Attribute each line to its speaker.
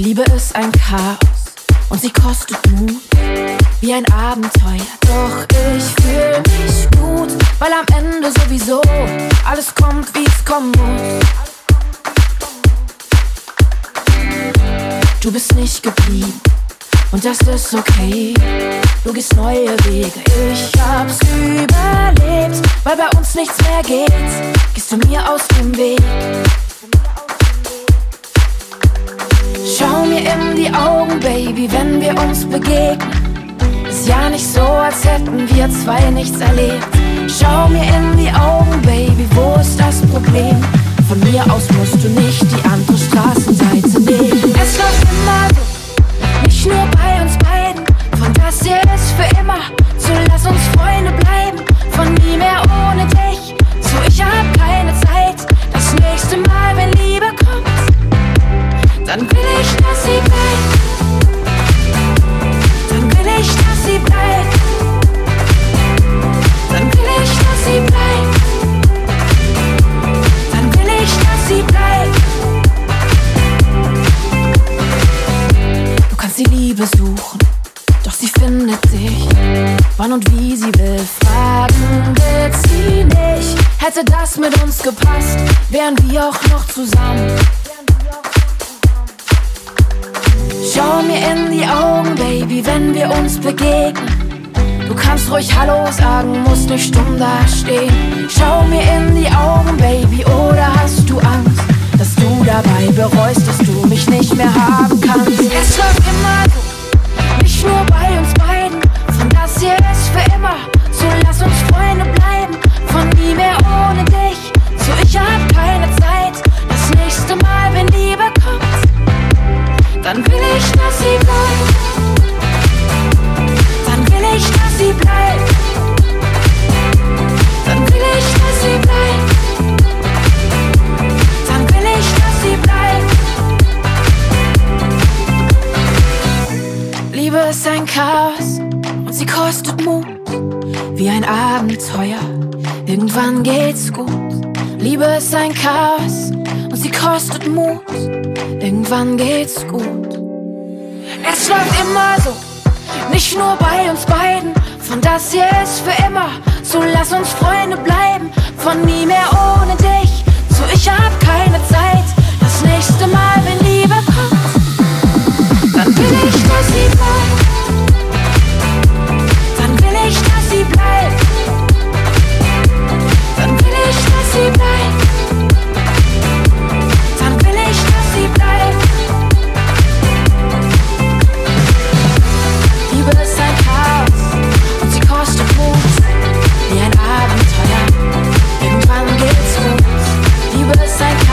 Speaker 1: Liebe ist ein Chaos und sie kostet Mut wie ein Abenteuer. Doch ich fühle mich gut, weil am Ende sowieso alles kommt, wie es kommen muss. Du bist nicht geblieben und das ist okay. Du gehst neue Wege, ich hab's überlebt, weil bei uns nichts mehr geht. Gehst du mir aus dem Weg? Die Augen, Baby, wenn wir uns begegnen. Ist ja nicht so, als hätten wir zwei nichts erlebt. Schau mir in die Augen, Baby, wo ist das Problem? Von mir aus musst du nicht die andere Straßenseite Wann und wie sie will, fragen wird sie nicht. Hätte das mit uns gepasst, wären wir auch noch zusammen. Schau mir in die Augen, Baby, wenn wir uns begegnen. Du kannst ruhig Hallo sagen, musst nicht stumm dastehen. Schau mir in die Augen, Baby, oder hast du Angst, dass du dabei bereust, dass du mich nicht mehr haben kannst? Es läuft immer so, ist ein Chaos und sie kostet Mut, wie ein Abenteuer. Irgendwann geht's gut. Liebe ist ein Chaos und sie kostet Mut. Irgendwann geht's gut. Es läuft immer so, nicht nur bei uns beiden. Von das hier ist für immer. So lass uns Freunde bleiben. Von nie mehr ohne dich. So ich hab keine Zeit. birds like